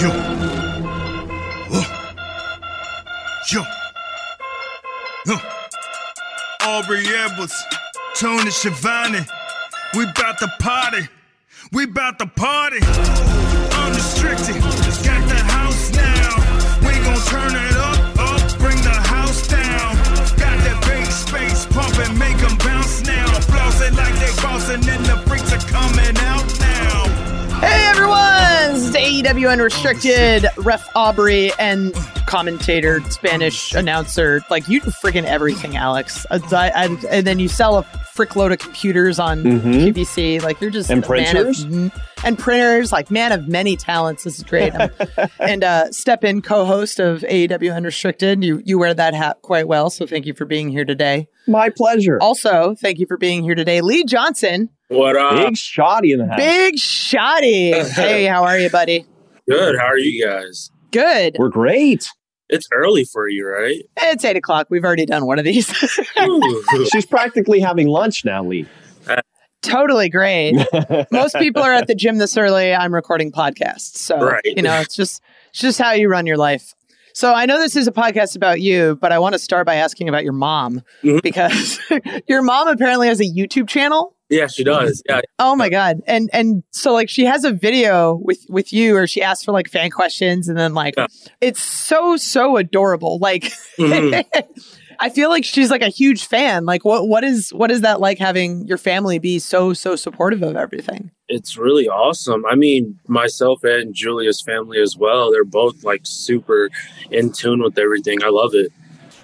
Yo. Uh. Yo. Uh. Aubrey Edwards, Tony Schiavone. We bout to party. We bout to party. Unrestricted. Got the house now. We gon' turn it up, up. Bring the house down. Got that big space pumping, make them bounce now. Flossing like they bossing, and the freaks Hey everyone, this is AEW Unrestricted, Ref Aubrey, and commentator, Spanish announcer. Like you do freaking everything, Alex. I, I, and then you sell a frick load of computers on Mhm. QVC. Like you're just And man of printers? and printers, like man of many talents. This is great. And uh, step in co-host of AEW Unrestricted. You you wear that hat quite well, so thank you for being here today. My pleasure. Also, thank you for being here today, Lee Johnson. What up? Big shoddy in the house. Big shotty. hey, how are you, buddy? Good. How are you guys? Good. We're great. It's early for you, right? It's eight o'clock. We've already done one of these. She's practically having lunch now, Lee. totally great. Most people are at the gym this early. I'm recording podcasts. So, Right. you know, it's just it's just how you run your life. So I know this is a podcast about you, but I want to start by asking about your mom Mhm. because your mom apparently has a YouTube channel. Yeah, she does. Yeah. Oh my god. And and so like she has a video with with you or she asks for like fan questions and then like Yeah. it's so so adorable. Like Mhm. I feel like she's like a huge fan. Like what what is what is that like having your family be so so supportive of everything? It's really awesome. I mean, myself and Julia's family as well. They're both like super in tune with everything. I love it.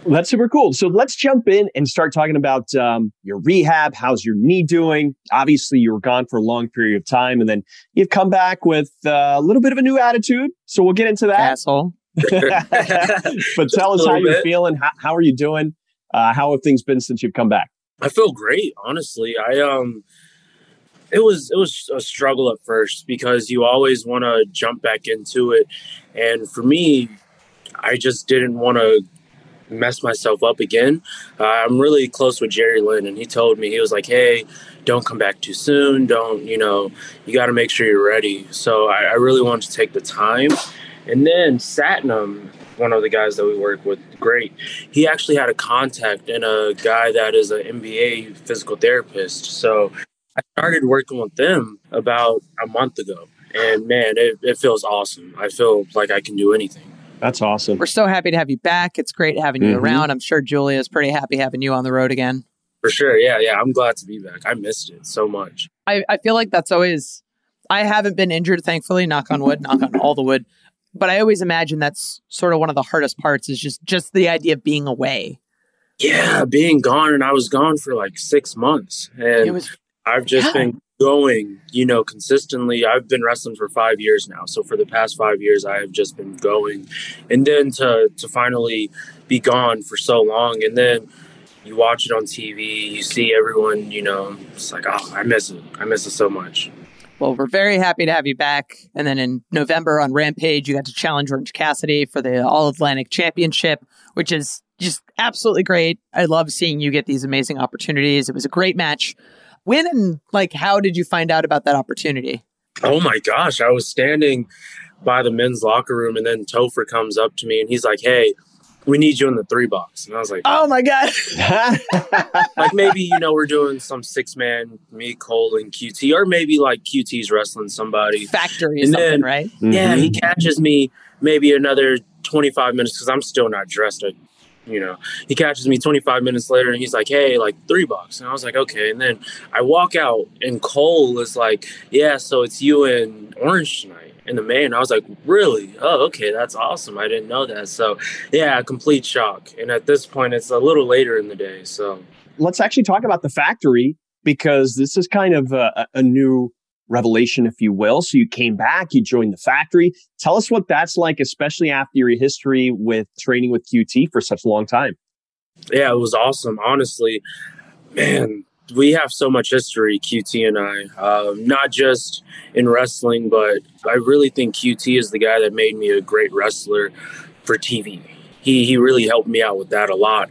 That's super cool. So let's jump in and start talking about um, your rehab. How's your knee doing? Obviously, you were gone for a long period of time, and then you've come back with uh, a little bit of a new attitude. So we'll get into that. Asshole. but tell us how little you're feeling. How, how are you doing? Uh, how have things been since you've come back? I feel great, honestly. I um it was it was a struggle at first because you always want to jump back into it and for me I just didn't want to mess myself up again. Uh, I'm really close with Jerry Lynn and he told me he was like, "Hey, don't come back too soon. Don't, you know, you got to make sure you're ready." So I, I really wanted to take the time. And then Satnam, one of the guys that we work with, great he actually had a contact in a guy that is an NBA physical therapist. So I started working with them about a month ago. And man, it, it feels awesome. I feel like I can do anything. That's awesome. We're so happy to have you back. It's great having you Mhm. around. I'm sure Julia's pretty happy having you on the road again. For sure. Yeah, yeah. I'm glad to be back. I missed it so much. I, I feel like that's always I haven't been injured, thankfully, knock on wood, knock on all the wood. But I always imagine that's sort of one of the hardest parts is just just the idea of being away. Yeah, being gone. And I was gone for like six months. And It was I've just Yeah. been going, you know, consistently. I've been wrestling for five years now. So for the past five years, I have just been going. And then to to finally be gone for so long, and then you watch it on TV, you see everyone, you know, it's like, oh, I miss it. I miss it so much. well, we're very happy to have you back. And then in November on Rampage, you got to challenge Orange Cassidy for the All Atlantic Championship, which is just absolutely great. I love seeing you get these amazing opportunities. It was a great match. When and like how did you find out about that opportunity? Oh my gosh, I was standing by the men's locker room, and then Topher comes up to me and he's like, hey, we need you in the three box. And I was like, Oh my god. like maybe you know we're doing some six man me Cole and QT or maybe like QT's wrestling somebody. Factory And something, then- right? Yeah, Mhm. he catches me maybe another 25 minutes because I'm still not dressed. I, you know, he catches me 25 minutes later and he's like, "Hey, like three bucks," and I was like, "Okay." And then I walk out and Cole is like, "Yeah, so it's you and Orange tonight in the main." I was like, "Really? Oh, okay, that's awesome. I didn't know that." So yeah, complete shock. And at this point, it's a little later in the day, so let's actually talk about the factory because this is kind of a, a new revelation, if you will. So you came back, you joined the factory. Tell us what that's like, especially after your history with training with QT for such a long time. Yeah, it was awesome. Honestly, man, we have so much history, QT and I, um, not just in wrestling, but I really think QT is the guy that made me a great wrestler for TV. He, he really helped me out with that a lot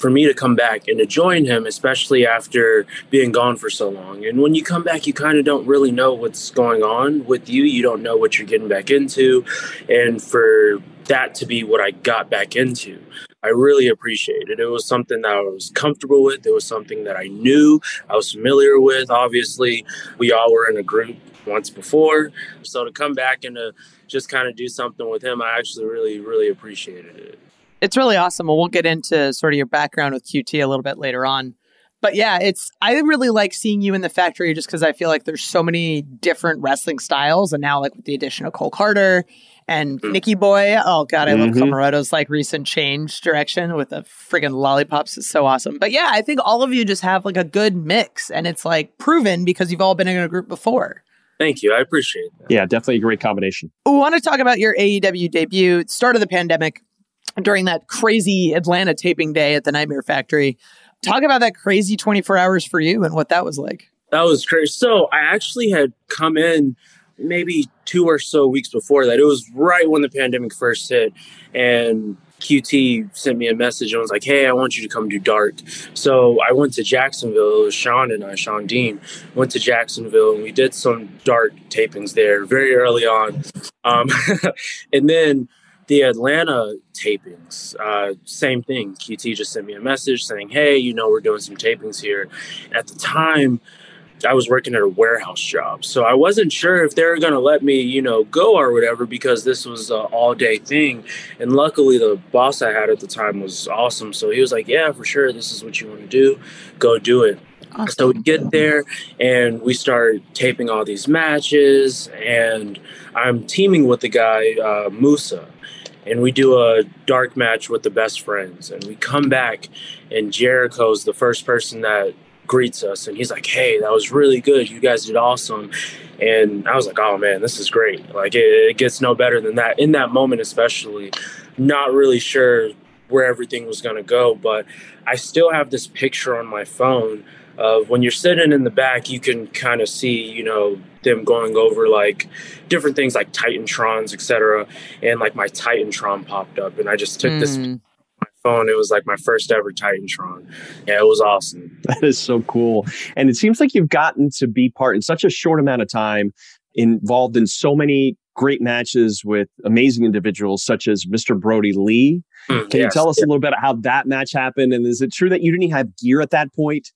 for me to come back and to join him, especially after being gone for so long. And when you come back, you kind of don't really know what's going on with you. You don't know what you're getting back into. And for that to be what I got back into, I really appreciate it. It was something that I was comfortable with. It was something that I knew, I was familiar with. Obviously, we all were in a group once before. So to come back and to just kind of do something with him, I actually really, really appreciated it it's really awesome. Well, we'll get into sort of your background with QT a little bit later on. But yeah, it's I really like seeing you in the factory just because I feel like there's so many different wrestling styles, and now like with the addition of Cole Carter and mm. Nicky Boy. Oh god, I mm-hmm. love Comoroto's like recent change direction with the friggin' lollipops. It's so awesome. But yeah, I think all of you just have like a good mix, and it's like proven because you've all been in a group before. Thank you. I appreciate that. Yeah, definitely a great combination. We want to talk about your AEW debut, start of the pandemic during that crazy Atlanta taping day at the Nightmare Factory. Talk about that crazy 24 hours for you and what that was like. That was crazy. So I actually had come in maybe two or so weeks before that. It was right when the pandemic first hit. And QT sent me a message and was like, Hey, I want you to come do dark. So I went to Jacksonville. It was Shawn and I, Shawn Dean, went to Jacksonville and we did some dark tapings there very early on. Um, and then the Atlanta tapings, uh, same thing. QT just sent me a message saying, "Hey, you know, we're doing some tapings here." At the time, I was working at a warehouse job, so I wasn't sure if they were going to let me, you know, go or whatever because this was an all-day thing. And luckily, the boss I had at the time was awesome, so he was like, "Yeah, for sure, this is what you want to do. Go do it." Awesome. So we get there and we start taping all these matches, and I'm teaming with the guy uh, Musa and we do a dark match with the best friends and we come back and jericho's the first person that greets us and he's like hey that was really good. You guys did awesome. And i was like oh man this is great. Like it, it gets no better than that. In that moment especially not really sure where everything was going to go but i still have this picture on my phone of when you're sitting in the back, you can kind of see, you know, them going over like different things like Titantrons, etc. And like my Titantron popped up, and I just took mm. this hmm. my phone. It was like my first ever Titantron. Yeah, it was awesome. That is so cool. And it seems like you've gotten to be part in such a short amount of time, involved in so many great matches with amazing individuals such as Mr. Brodie Lee. Mm, Can yes, you tell us yeah. a little bit about how that match happened? And is it true that you didn't have gear at that point?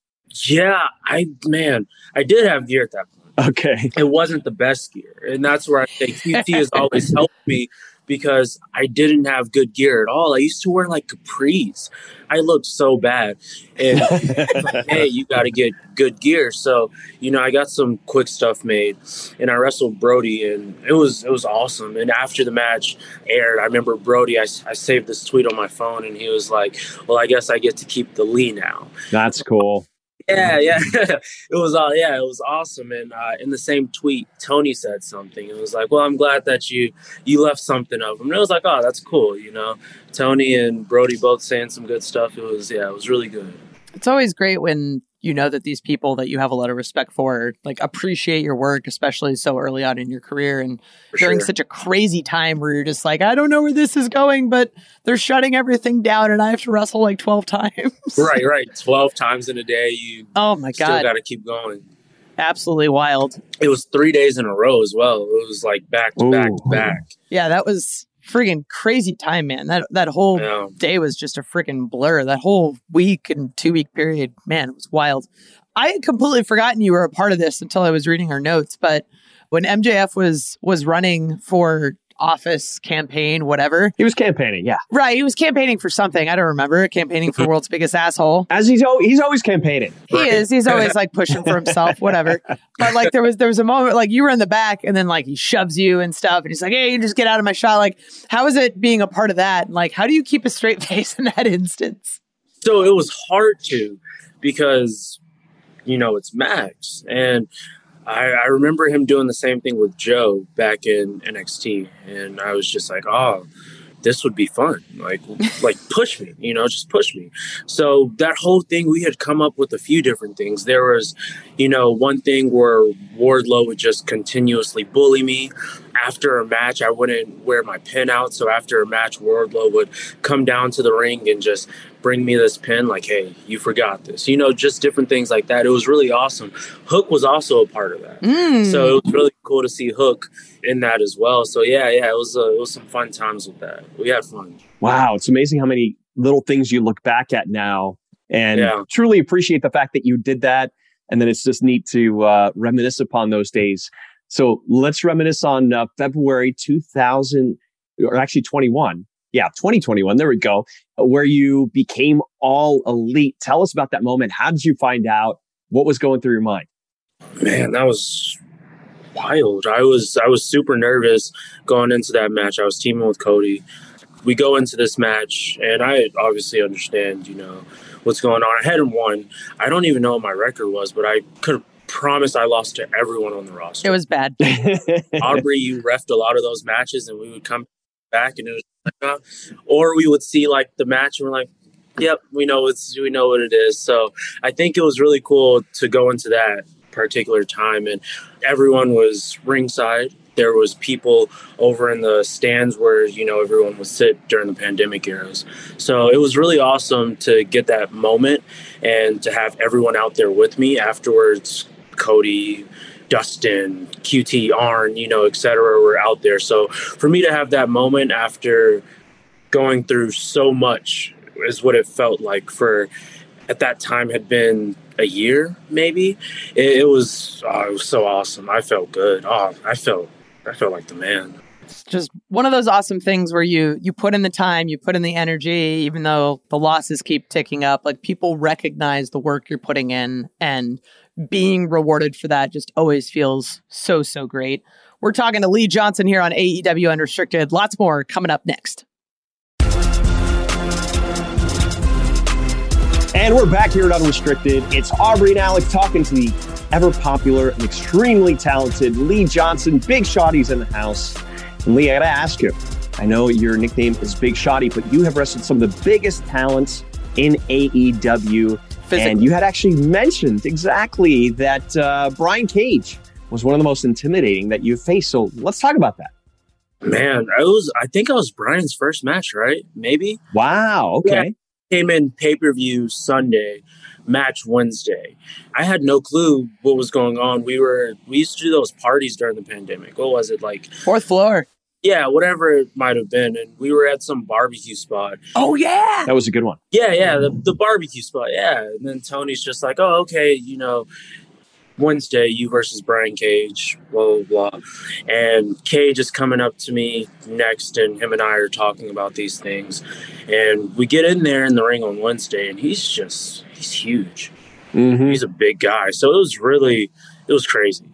Yeah, I man, I did have gear at that point. Okay. It wasn't the best gear. And that's where I think QT has always helped me because I didn't have good gear at all. I used to wear like capris. I looked so bad. And like, hey, you got to get good gear. So, you know, I got some quick stuff made and I wrestled Brodie and it was it was awesome. And after the match aired, I remember Brodie I, I saved this tweet on my phone and he was like, well, I guess I get to keep the Lee now. That's cool. Yeah, yeah, it was all yeah, it was awesome. And uh, in the same tweet, Tony said something. It was like, "Well, I'm glad that you you left something of him." And it was like, "Oh, that's cool," you know. Tony and Brodie both saying some good stuff. It was yeah, it was really good. It's always great when you know that these people that you have a lot of respect for like appreciate your work especially so early on in your career and for during sure. such a crazy time where you're just like i don't know where this is going but they're shutting everything down and i have to wrestle like 12 times. Right right. 12 times in a day you oh my god. got to keep going. Absolutely wild. It was three days in a row as well. It was like back to Ooh. back to back. Yeah that was friggin' crazy time, man. That that whole yeah. day was just a friggin' blur. That whole week and two week period, man, it was wild. I had completely forgotten you were a part of this until I was reading our notes. But when MJF was was running for office campaign, whatever. He was campaigning, yeah. Right. He was campaigning for something. I don't remember. Campaigning for mm-hmm. world's biggest asshole. As he's always, he's always campaigning. He right. is. He's always like pushing for himself, whatever. But like there was there was a moment like you were in the back and then like he shoves you and stuff and he's like, Hey, you just get out of my shot. Like, how is it being a part of that? And like how do you keep a straight face in that instance? So it was hard to because you know it's Max and I, I remember him doing the same thing with Joe back in NXT, and I was just like, oh, this would be fun. Like, like push me, you know, just push me. So that whole thing, we had come up with a few different things. There was, you know, one thing where Wardlow would just continuously bully me. After a match, I wouldn't wear my pin out. So after a match, Wardlow would come down to the ring and just bring me this pin, like, hey, you forgot this. You know, just different things like that. It was really awesome. Hook was also a part of that. Mm. So it was really cool to see Hook in that as well. So yeah, yeah, it was uh, it was some fun times with that. We had fun. Wow, it's amazing how many little things you look back at now and Yeah. truly appreciate the fact that you did that. And then it's just neat to uh, reminisce upon those days. So let's reminisce on uh, February 2000, or actually 21. Yeah, 2021. There we go. Where you became all elite. Tell us about that moment. How did you find out? What was going through your mind? Man, that was wild. I was I was super nervous going into that match. I was teaming with Cody. We go into this match, and I obviously understand, you know, what's going on. I hadn't won. I don't even know what my record was, but I could have promised I lost to everyone on the roster. It was bad. Aubrey, you refed a lot of those matches, and we would come back, and it was like, uh, or we would see like the match, and we're like, "Yep, we know it's we know what it is." So I think it was really cool to go into that particular time, and everyone was ringside. There was people over in the stands where you know everyone would sit during the pandemic eras. So it was really awesome to get that moment and to have everyone out there with me afterwards. Cody, Dustin, QT, Arn, you know, et cetera, were out there. So for me to have that moment after going through so much is what it felt like for at that time had been a year maybe. It, it was oh, it was so awesome. I felt good. Oh i felt i felt like the man It's just one of those awesome things where you you put in the time, you put in the energy, even though the losses keep ticking up. Like people recognize the work you're putting in, and being rewarded for that just always feels so so great. We're talking to Lee Johnson here on AEW Unrestricted. Lots more coming up next. And we're back here at Unrestricted. It's Aubrey and Alex talking to the ever popular and extremely talented Lee Johnson. Big Shotty's in the house. And Lee, I gotta ask you, I know your nickname is Big Shotty, but you have wrestled some of the biggest talents in AEW. Physically. And you had actually mentioned exactly that uh, Brian Cage was one of the most intimidating that you faced. So let's talk about that. man i was i think i was brian's first match right maybe Wow. Okay. came in pay-per-view sunday match wednesday i had no clue what was going on we were we used to do those parties during the pandemic what was it like Fourth floor. Yeah whatever it might have been and we were at some barbecue spot Oh yeah. That was a good one. Yeah, yeah, the, the barbecue spot. Yeah. And then Tony's just like, oh, okay, you know, Wednesday, you versus Brian Cage, blah, blah, blah. And Cage is coming up to me next, and him and I are talking about these things. And we get in there in the ring on Wednesday, and he's just, he's huge. Mm-hmm. He's a big guy. So it was really, it was crazy.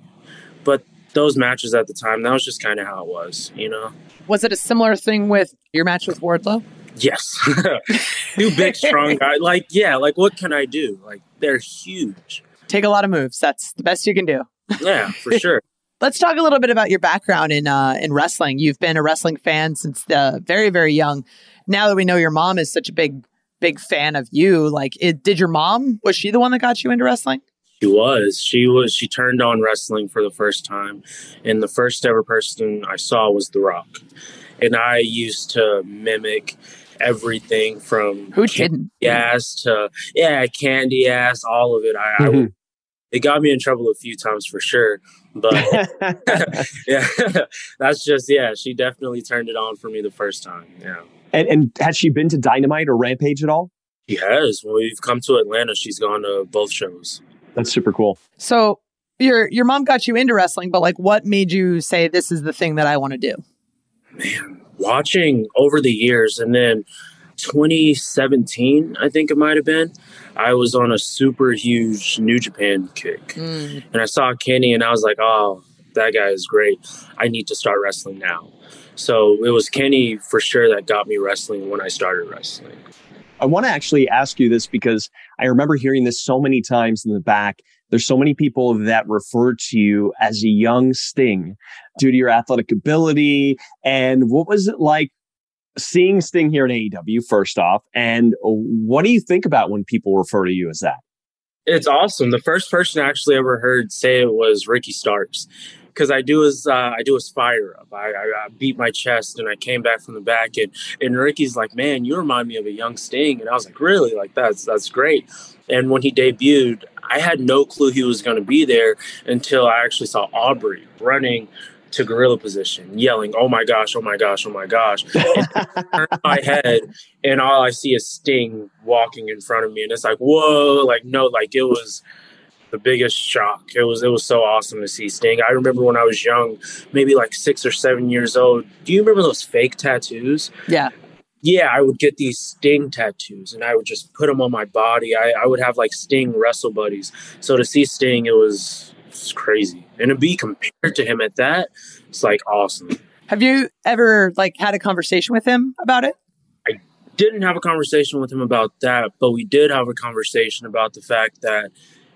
Those matches at the time, that was just kind of how it was, you know? Was it a similar thing with your match with Wardlow? Yes. Two big, strong guys. Like, yeah, like what can I do? Like, they're huge. Take a lot of moves. That's the best you can do. Yeah, for sure. Let's talk a little bit about your background in uh, in wrestling. You've been a wrestling fan since the very very young. Now that we know your mom is such a big big fan of you, like, it, did your mom was she the one that got you into wrestling? She was. She was. She turned on wrestling for the first time, and the first ever person I saw was The Rock, and I used to mimic everything from Who didn't? ass to yeah, candy ass, all of it. I, I Mhm. it got me in trouble a few times for sure, but yeah, that's just yeah. She definitely turned it on for me the first time. Yeah. and, and has she been to Dynamite or Rampage at all? She has. When we've come to Atlanta, she's gone to both shows. That's super cool. So your your mom got you into wrestling, but like, what made you say this is the thing that I want to do? Man, watching over the years, and then 2017, I think it might have been, I was on a super huge New Japan kick. Mm. And I saw Kenny, and I was like, oh, that guy is great. I need to start wrestling now. So it was Kenny for sure that got me wrestling when I started wrestling. I want to actually ask you this because I remember hearing this so many times in the back. There's so many people that refer to you as a young Sting due to your athletic ability. And what was it like seeing Sting here at AEW, first off? And what do you think about when people refer to you as that? It's awesome. The first person I actually ever heard say it was Ricky Starks because I do his uh, I do his fire up. I, I, I, beat my chest and I came back from the back and and Ricky's like, man, you remind me of a young Sting, and I was like, really? Like that's that's great. And when he debuted, I had no clue he was going to be there until I actually saw Aubrey running to gorilla position, yelling, "Oh my gosh! Oh my gosh! Oh my gosh!" turn my head, and all I see is Sting walking in front of me, and it's like, "Whoa!" Like no, like it was the biggest shock. It was it was so awesome to see Sting. I remember when I was young, maybe like six or seven years old. Do you remember those fake tattoos? Yeah. Yeah, I would get these Sting tattoos and I would just put them on my body. I, I would have like Sting wrestle buddies. So to see Sting, it was, it was crazy. And to be compared to him at that, it's like awesome. Have you ever like had a conversation with him about it? I didn't have a conversation with him about that, but we did have a conversation about the fact that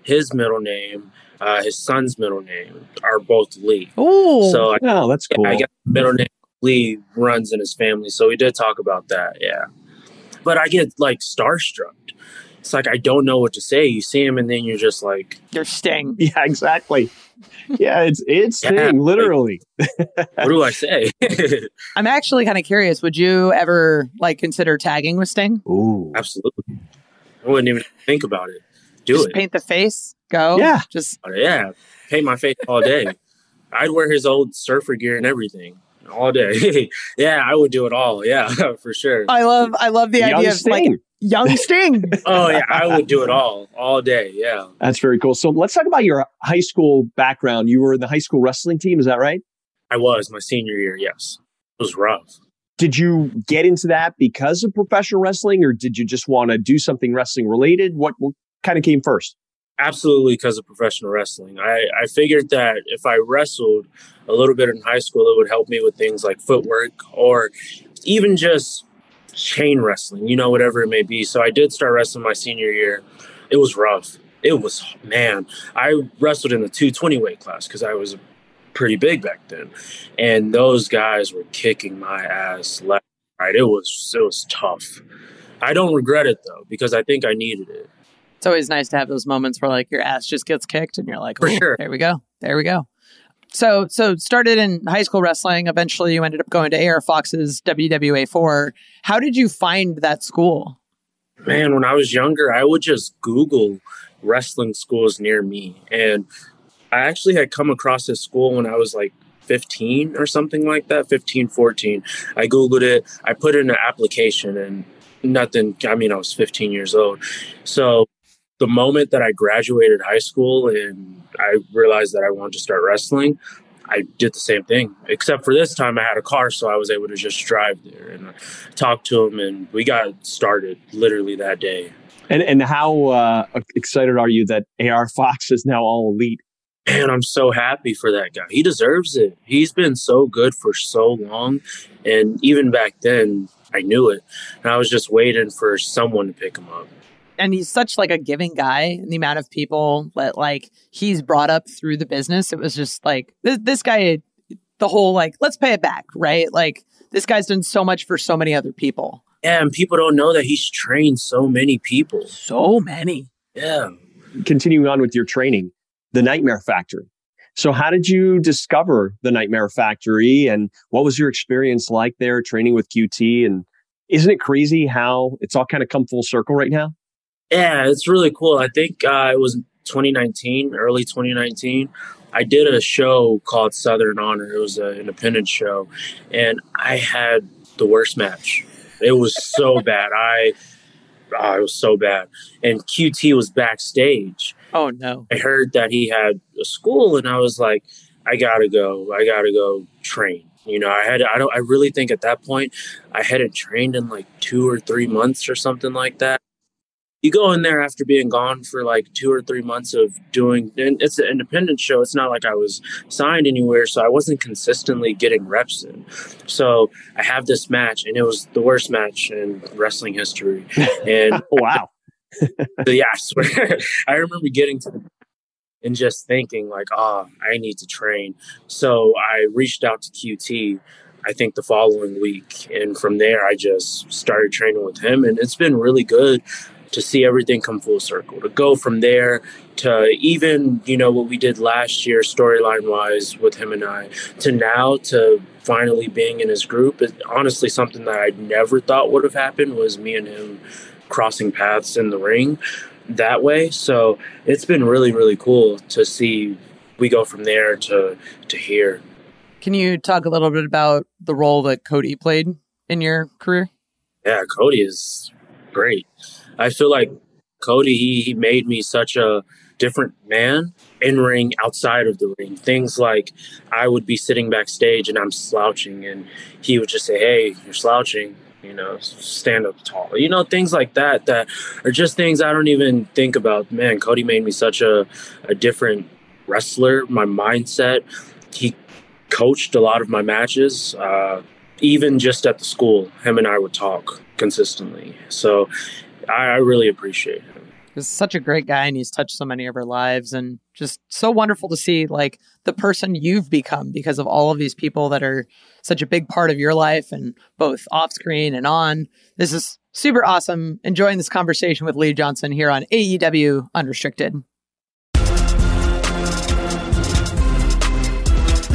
his middle name, uh, his son's middle name are both Lee. Oh, so I, oh, that's cool. I guess middle name Lee runs in his family, so we did talk about that. Yeah, but I get like starstruck. It's like I don't know what to say. You see him, and then you're just like, "You're Sting." Yeah, exactly. yeah, it's it's yeah, Sting, literally. Like, what do I say? I'm actually kind of curious. Would you ever like consider tagging with Sting? Ooh, absolutely. I wouldn't even think about it do just it. Paint the face. Go. Yeah. Just oh, yeah. Paint my face all day. I'd wear his old surfer gear and everything all day. yeah, I would do it all. Yeah, for sure. I love I love the young idea Sting. of like young Sting. oh yeah, I would do it all all day. Yeah. That's very cool. So let's talk about your high school background. You were in the high school wrestling team, is that right? I was my senior year, yes. It was rough. Did you get into that because of professional wrestling or did you just want to do something wrestling related? What, what kind of came first? Absolutely, because of professional wrestling. I, I figured that if I wrestled a little bit in high school, it would help me with things like footwork or even just chain wrestling, you know, whatever it may be. So I did start wrestling my senior year. It was rough. It was, man, I wrestled in the 220 weight class because I was pretty big back then. And those guys were kicking my ass left, right. It was, it was tough. I don't regret it though, because I think I needed it it's always nice to have those moments where like your ass just gets kicked and you're like, for sure, there we go, there we go. So, so started in high school wrestling. Eventually, you ended up going to AR Fox's WWA four. How did you find that school? Man, when I was younger, I would just Google wrestling schools near me, and I actually had come across this school when I was like 15 or something like that 15 14 i googled it i put in an application and nothing i mean i was 15 years old so the moment that I graduated high school and I realized that I wanted to start wrestling, I did the same thing. Except for this time, I had a car, so I was able to just drive there and talk to him, and we got started literally that day. And and how uh, excited are you that AR Fox is now all elite? Man, I'm so happy for that guy. He deserves it. He's been so good for so long, and even back then, I knew it. And I was just waiting for someone to pick him up and he's such like a giving guy and the amount of people that like he's brought up through the business. It was just like this, this guy the whole like let's pay it back right? Like this guy's done so much for so many other people. Yeah and people don't know that he's trained so many people. So many. Yeah. Continuing on with your training the nightmare factory. So how did you discover the nightmare factory and what was your experience like there training with qt and isn't it crazy how it's all kind of come full circle right now yeah, it's really cool. I think uh, it was 2019, early 2019. I did a show called Southern Honor. It was an independent show, and I had the worst match. It was so bad. I oh, it was so bad. And QT was backstage. Oh no! I heard that he had a school, and I was like, I gotta go. I gotta go train. You know, I had I don't I really think at that point I hadn't trained in like two or three months or something like that you go in there after being gone for like two or three months of doing and it's an independent show it's not like i was signed anywhere so i wasn't consistently getting reps in so i have this match and it was the worst match in wrestling history and oh, wow yeah i swear i remember getting to the and just thinking like oh i need to train so i reached out to qt I think the following week. And from there, I just started training with him. And it's been really good to see everything come full circle, to go from there to even, you know, what we did last year, storyline wise, with him and I, to now to finally being in his group. It, honestly, something that I never thought would have happened was me and him crossing paths in the ring that way. So it's been really, really cool to see we go from there to to here. Can you talk a little bit about the role that Cody played in your career? Yeah, Cody is great. I feel like Cody, he, he made me such a different man in ring, outside of the ring. Things like I would be sitting backstage and I'm slouching, and he would just say, Hey, you're slouching. You know, stand up tall. You know, things like that that are just things I don't even think about. Man, Cody made me such a, a different wrestler. My mindset, he coached a lot of my matches. Uh, even just at the school, him and I would talk consistently. So I, really appreciate him. He's such a great guy and he's touched so many of our lives and just so wonderful to see like the person you've become because of all of these people that are such a big part of your life and both off screen and on. This is super awesome. Enjoying this conversation with Lee Johnson here on AEW Unrestricted.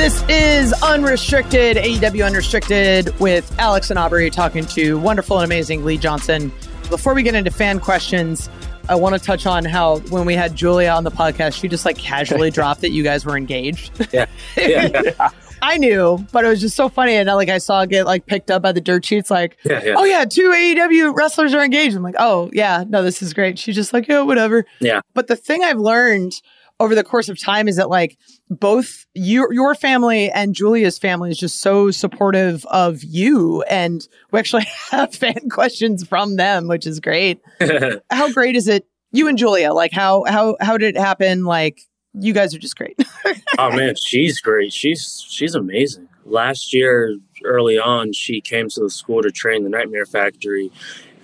This is Unrestricted, AEW Unrestricted with Alex and Aubrey talking to wonderful and amazing Lee Johnson before we get into fan questions, I want to touch on how when we had Julia on the podcast, she just like casually dropped that you guys were engaged. Yeah. yeah. I knew, but it was just so funny. And like I saw it get like picked up by the dirt sheets, like, yeah, yeah. oh yeah, two AEW wrestlers are engaged. I'm like, oh yeah, no, this is great. She's just like, yeah, whatever. Yeah. But the thing I've learned over the course of time is that like both your your family and Julia's family is just so supportive of you and we actually have fan questions from them which is great. how great is it you and Julia like how how how did it happen like you guys are just great. oh man, she's great. She's she's amazing. Last year early on she came to the school to train the Nightmare Factory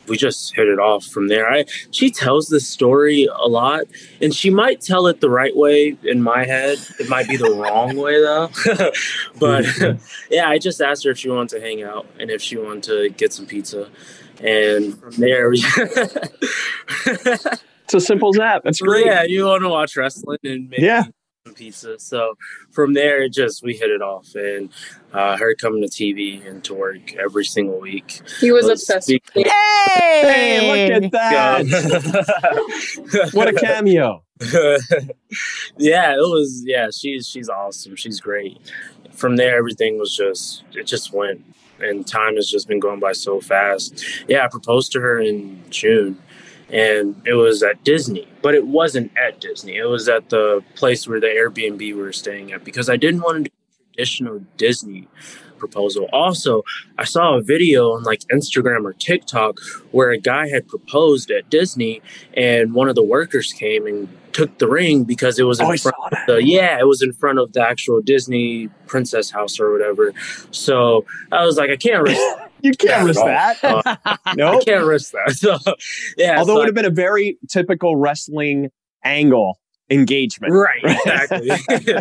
we just hit it off from there. I she tells this story a lot, and she might tell it the right way in my head. It might be the wrong way though. but yeah, I just asked her if she wanted to hang out and if she wanted to get some pizza, and from there. We it's as simple as that. That's great. Yeah, you want to watch wrestling and maybe yeah pizza. So from there, it just we hit it off, and uh, her coming to TV and to work every single week. He was, was obsessed. Speaking- hey! hey, look at that! what a cameo! yeah, it was. Yeah, she's she's awesome. She's great. From there, everything was just it just went, and time has just been going by so fast. Yeah, I proposed to her in June and it was at Disney, but it wasn't at Disney. It was at the place where the Airbnb we were staying at because I didn't want to do a traditional Disney proposal. Also, I saw a video on like Instagram or TikTok where a guy had proposed at Disney and one of the workers came and took the ring because it was in oh, front of the yeah, it was in front of the actual Disney princess house or whatever. So I was like, I can't risk You can't risk that. Uh, no, I can't risk that. So yeah. Although so it would have been a very typical wrestling angle engagement. Right, exactly.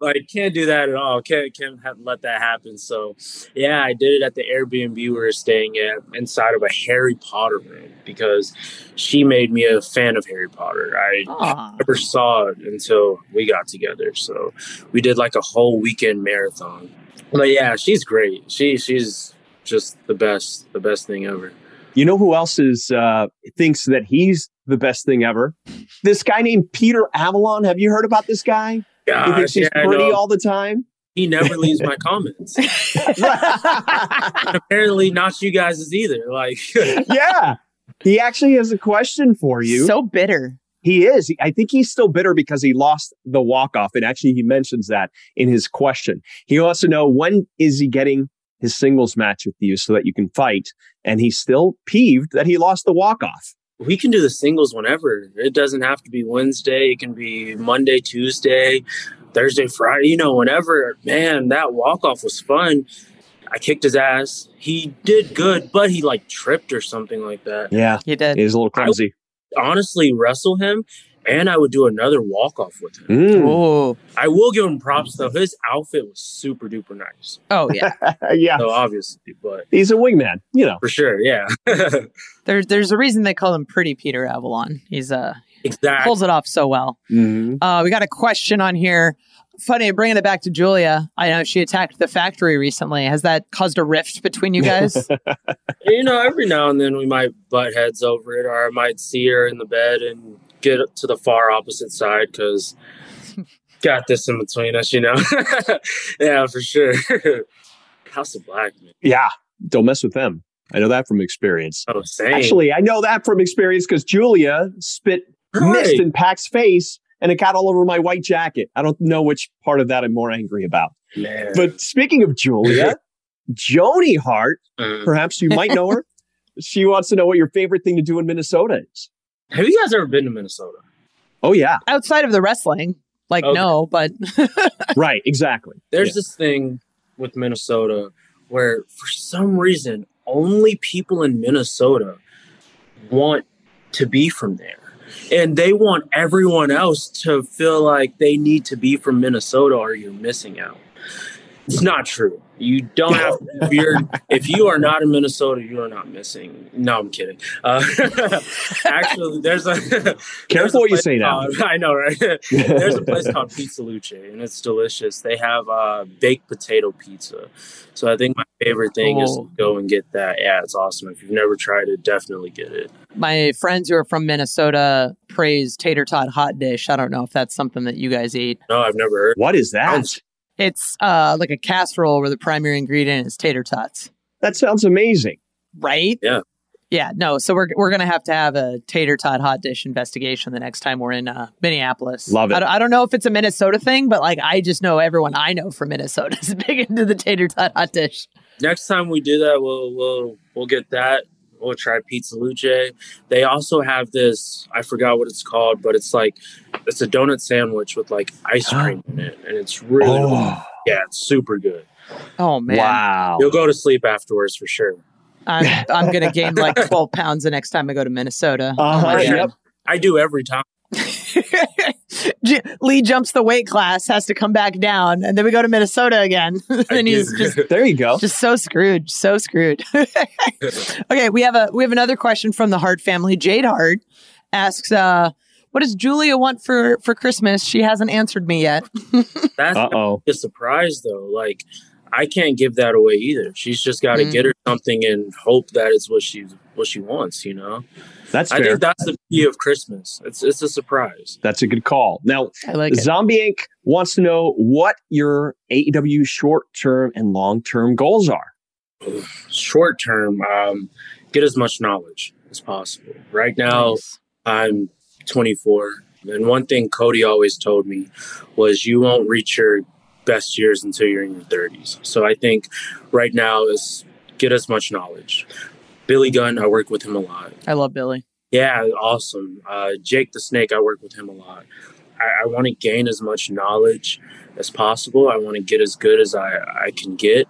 like can't do that at all. Can't can't have, let that happen. So yeah, I did it at the Airbnb we were staying at inside of a Harry Potter room because she made me a fan of Harry Potter. I Aww. never saw it until we got together. So we did like a whole weekend marathon. But yeah, she's great. She she's just the best, the best thing ever. You know who else is uh, thinks that he's the best thing ever? This guy named Peter Avalon. Have you heard about this guy? Gosh, he thinks he's yeah, pretty all the time. He never leaves my comments. apparently, not you guys either. Like, yeah, he actually has a question for you. So bitter. He is. I think he's still bitter because he lost the walk off, and actually, he mentions that in his question. He wants to know when is he getting his singles match with you so that you can fight. And he's still peeved that he lost the walk off. we can do the singles whenever. It doesn't have to be Wednesday. It can be Monday, Tuesday, Thursday, Friday. You know, whenever. Man, that walk off was fun. I kicked his ass. He did good, but he like tripped or something like that. Yeah, he did. He was a little clumsy. honestly, wrestle him, and I would do another walk off with him. Mm. Oh, I will give him props though. His outfit was super duper nice. oh yeah. yeah, So obviously, but he's a wingman. You know. for sure, yeah, There's there's a reason they call him Pretty Peter Avalon. He's uh exactly. pulls it off so well. Mhm. Uh, we got a question on here. Funny, bringing it back to Julia. I know she attacked the factory recently. Has that caused a rift between you guys? you know, every now and then we might butt heads over it, or I might see her in the bed and get to the far opposite side because got this in between us, you know. yeah, for sure. House of Black, man. Yeah, don't mess with them. I know that from experience. Oh, same. Actually, I know that from experience because Julia spit Right. mist in Pac's face and it got all over my white jacket. I don't know which part of that I'm more angry about. man. But speaking of Julia, Joni Hart, Mm. perhaps you might know her. She wants to know what your favorite thing to do in Minnesota is. Have you guys ever been to Minnesota? Oh, yeah. Outside of the wrestling, like Okay. no, but Right. Exactly. There's Yeah. this thing with Minnesota where, for some reason, only people in Minnesota want to be from there. And they want everyone else to feel like they need to be from Minnesota or you're missing out. It's not true. You don't have if you're if you are not in Minnesota, you are not missing. No, I'm kidding. Uh, actually, there's a there's Careful a what you say now. called- I know, right? There's a place called Pizza Luce, and it's delicious. They have uh, baked potato pizza. So I think my favorite thing is Oh. to go and get that. Yeah, it's awesome. If you've never tried it, definitely get it. my friends who are from Minnesota praise tater tot hot dish. I don't know if that's something that you guys eat. No, I've never heard. What is that? Sounds- It's uh like a casserole where the primary ingredient is tater tots. That sounds amazing. Right? Yeah. Yeah, no. So we're we're gonna have to have a tater tot hot dish investigation the next time we're in uh, Minneapolis. Love it. I, don't- I don't know if it's a Minnesota thing, but like I just know everyone I know from Minnesota is big into the tater tot hot dish. Next time we do that, we'll we'll we'll get that. We'll try Pizza Luce. They also have this. I forgot what it's called, but it's like it's a donut sandwich with like ice cream in it, and it's really Oh, yeah, it's super good. Oh man, wow. You'll go to sleep afterwards for sure. I'm I'm gonna gain like 12 pounds the next time I go to Minnesota. Oh, Uh-huh, my God. yep. I do every time. J- Lee jumps the weight class, has to come back down, and then we go to Minnesota again. and he's just There you go. just so screwed, so screwed. okay, we have a we have another question from the Hart family. Jade Hart asks, uh, "What does Julia want for for Christmas?" She hasn't answered me yet. That's Uh oh. a surprise though. Like I can't give that away either. She's just got to Mm. get her something and hope that it's what she what she wants. You know, That's I fair. think that's the key of Christmas. It's it's a surprise. That's a good call. Now, I like it. Zombie Inc. wants to know what your AEW short term and long term goals are. Short term, um, get as much knowledge as possible. Right now, Nice. I'm 24, and one thing Cody always told me was you won't reach your best years until you're in your 30s. So I think right now is get as much knowledge. Billy Gunn, I work with him a lot. I love Billy. Yeah, awesome. Uh, Jake the Snake, I work with him a lot. I, I want to gain as much knowledge as possible. I want to get as good as I, I can get.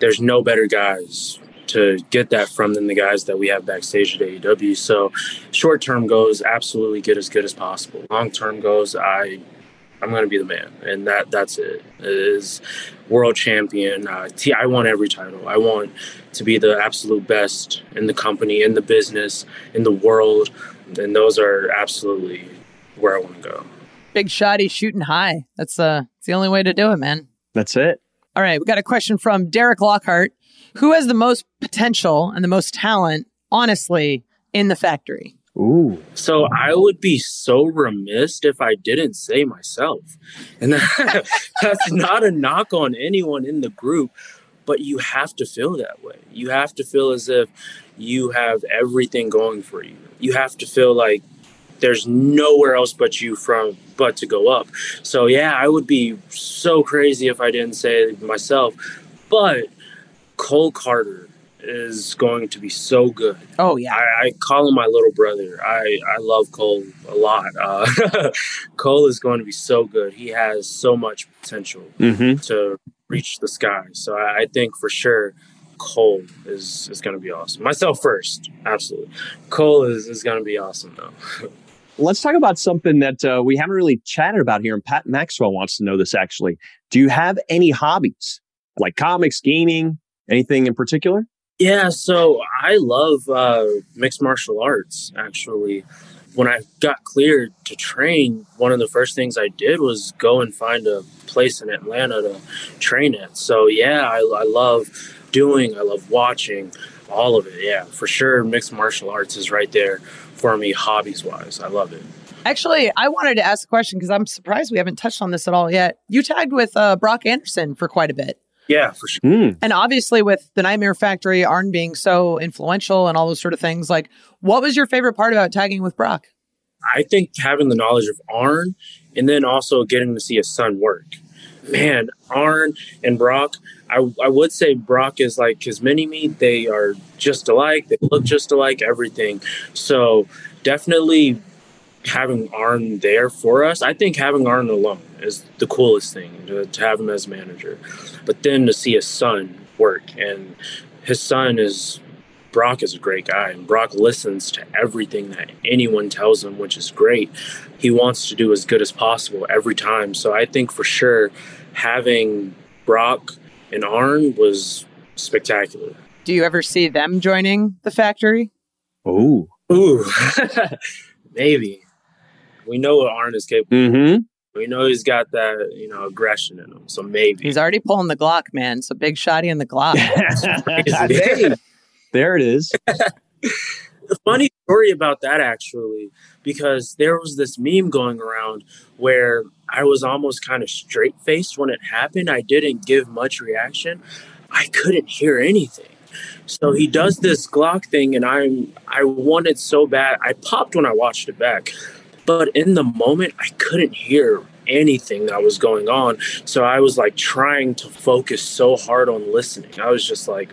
There's no better guys to get that from than the guys that we have backstage at AEW. So, short term goes, absolutely get as good as possible. Long term goes, I I'm going to be the man, and that that's it. It is world champion. Uh, T- I want every title. I want to be the absolute best in the company, in the business, in the world, and those are absolutely where I want to go. Big shotty shooting high. That's uh, it's the only way to do it, man. That's it. All right, we got a question from Derek Lockhart. Who has the most potential and the most talent, honestly, in the factory? Ooh. So I would be so remiss if I didn't say myself. And that, that's not a knock on anyone in the group, but you have to feel that way. You have to feel as if you have everything going for you. You have to feel like there's nowhere else but you from but to go up. So yeah, I would be so crazy if I didn't say it myself. But Cole Carter is going to be so good. Oh yeah, I, I call him my little brother. I I love Cole a lot. Uh, Cole is going to be so good. He has so much potential Mm-hmm. to reach the sky. So I, I think for sure Cole is is going to be awesome. Myself first, absolutely. Cole is is going to be awesome though. Let's talk about something that uh, we haven't really chatted about here. And Pat Maxwell wants to know this actually. Do you have any hobbies like comics, gaming, anything in particular? Yeah, so I love uh, mixed martial arts. Actually, when I got cleared to train, one of the first things I did was go and find a place in Atlanta to train at. So yeah, I, I love doing, I love watching, all of it. Yeah, for sure, mixed martial arts is right there for me, hobbies wise. I love it. actually, I wanted to ask a question because I'm surprised we haven't touched on this at all yet. You tagged with uh, Brock Anderson for quite a bit. Yeah, for sure. Hmm. And obviously, with the Nightmare Factory, Arn being so influential and all those sort of things, like, what was your favorite part about tagging with Brock? I think having the knowledge of Arn and then also getting to see his son work. Man, Arn and Brock, I, I would say Brock is like his mini me. They are just alike. They look just alike, everything. So definitely having Arn there for us. I think having Arn alone is the coolest thing to, to have him as manager. But then to see his son work and his son is Brock is a great guy, and Brock listens to everything that anyone tells him, which is great. He wants to do as good as possible every time. So I think for sure having Brock and Arn was spectacular. Do you ever see them joining the factory? Oh. Ooh, maybe. We know what Arn is capable. Mm-hmm. We know he's got that, you know, aggression in him. So maybe. He's already pulling the Glock, man. So big shotty in the Glock. Hey, there it is. funny story about that actually because there was this meme going around where I was almost kind of straight faced when it happened. I didn't give much reaction. I couldn't hear anything. So he does this Glock thing and I'm I wanted so bad. I popped when I watched it back. But in the moment I couldn't hear anything that was going on. So I was like trying to focus so hard on listening. I was just like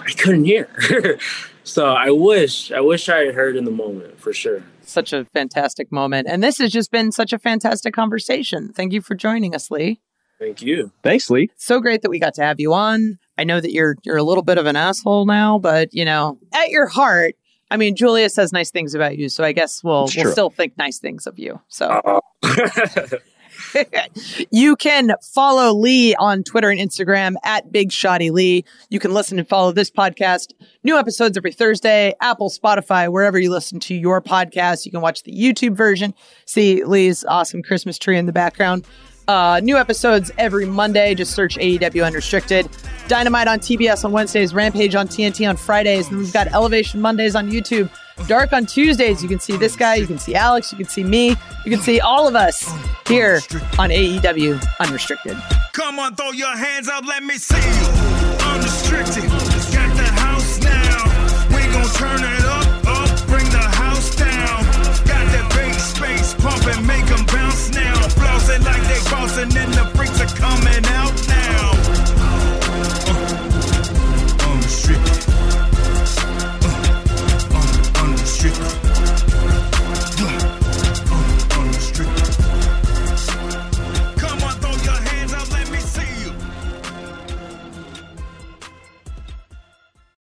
I couldn't hear. so I wish, I wish I had heard in the moment for sure. such a fantastic moment. And this has just been such a fantastic conversation. Thank you for joining us, Lee. Thank you. Thanks, Lee. So great that we got to have you on. I know that you're you're a little bit of an asshole now, but you know, at your heart, I mean, Julia says nice things about you, so I guess we'll It's we'll true. still think nice things of you. So Uh, you can follow Lee on Twitter and Instagram at Big Shotty Lee. You can listen and follow this podcast. New episodes every Thursday, Apple, Spotify, wherever you listen to your podcast. You can watch the YouTube version, see Lee's awesome Christmas tree in the background. Uh, new episodes every Monday. Just search AEW Unrestricted. Dynamite on TBS on Wednesdays, Rampage on TNT on Fridays. And we've got Elevation Mondays on YouTube, Dark on Tuesdays. You can see this guy, you can see Alex, you can see me, you can see all of us here on AEW Unrestricted. Come on, throw your hands up, let me see you. Unrestricted. Got the house now. We gon' turn it up, up, bring the house down. Got that big space pumping, crossing and the freaks are coming out.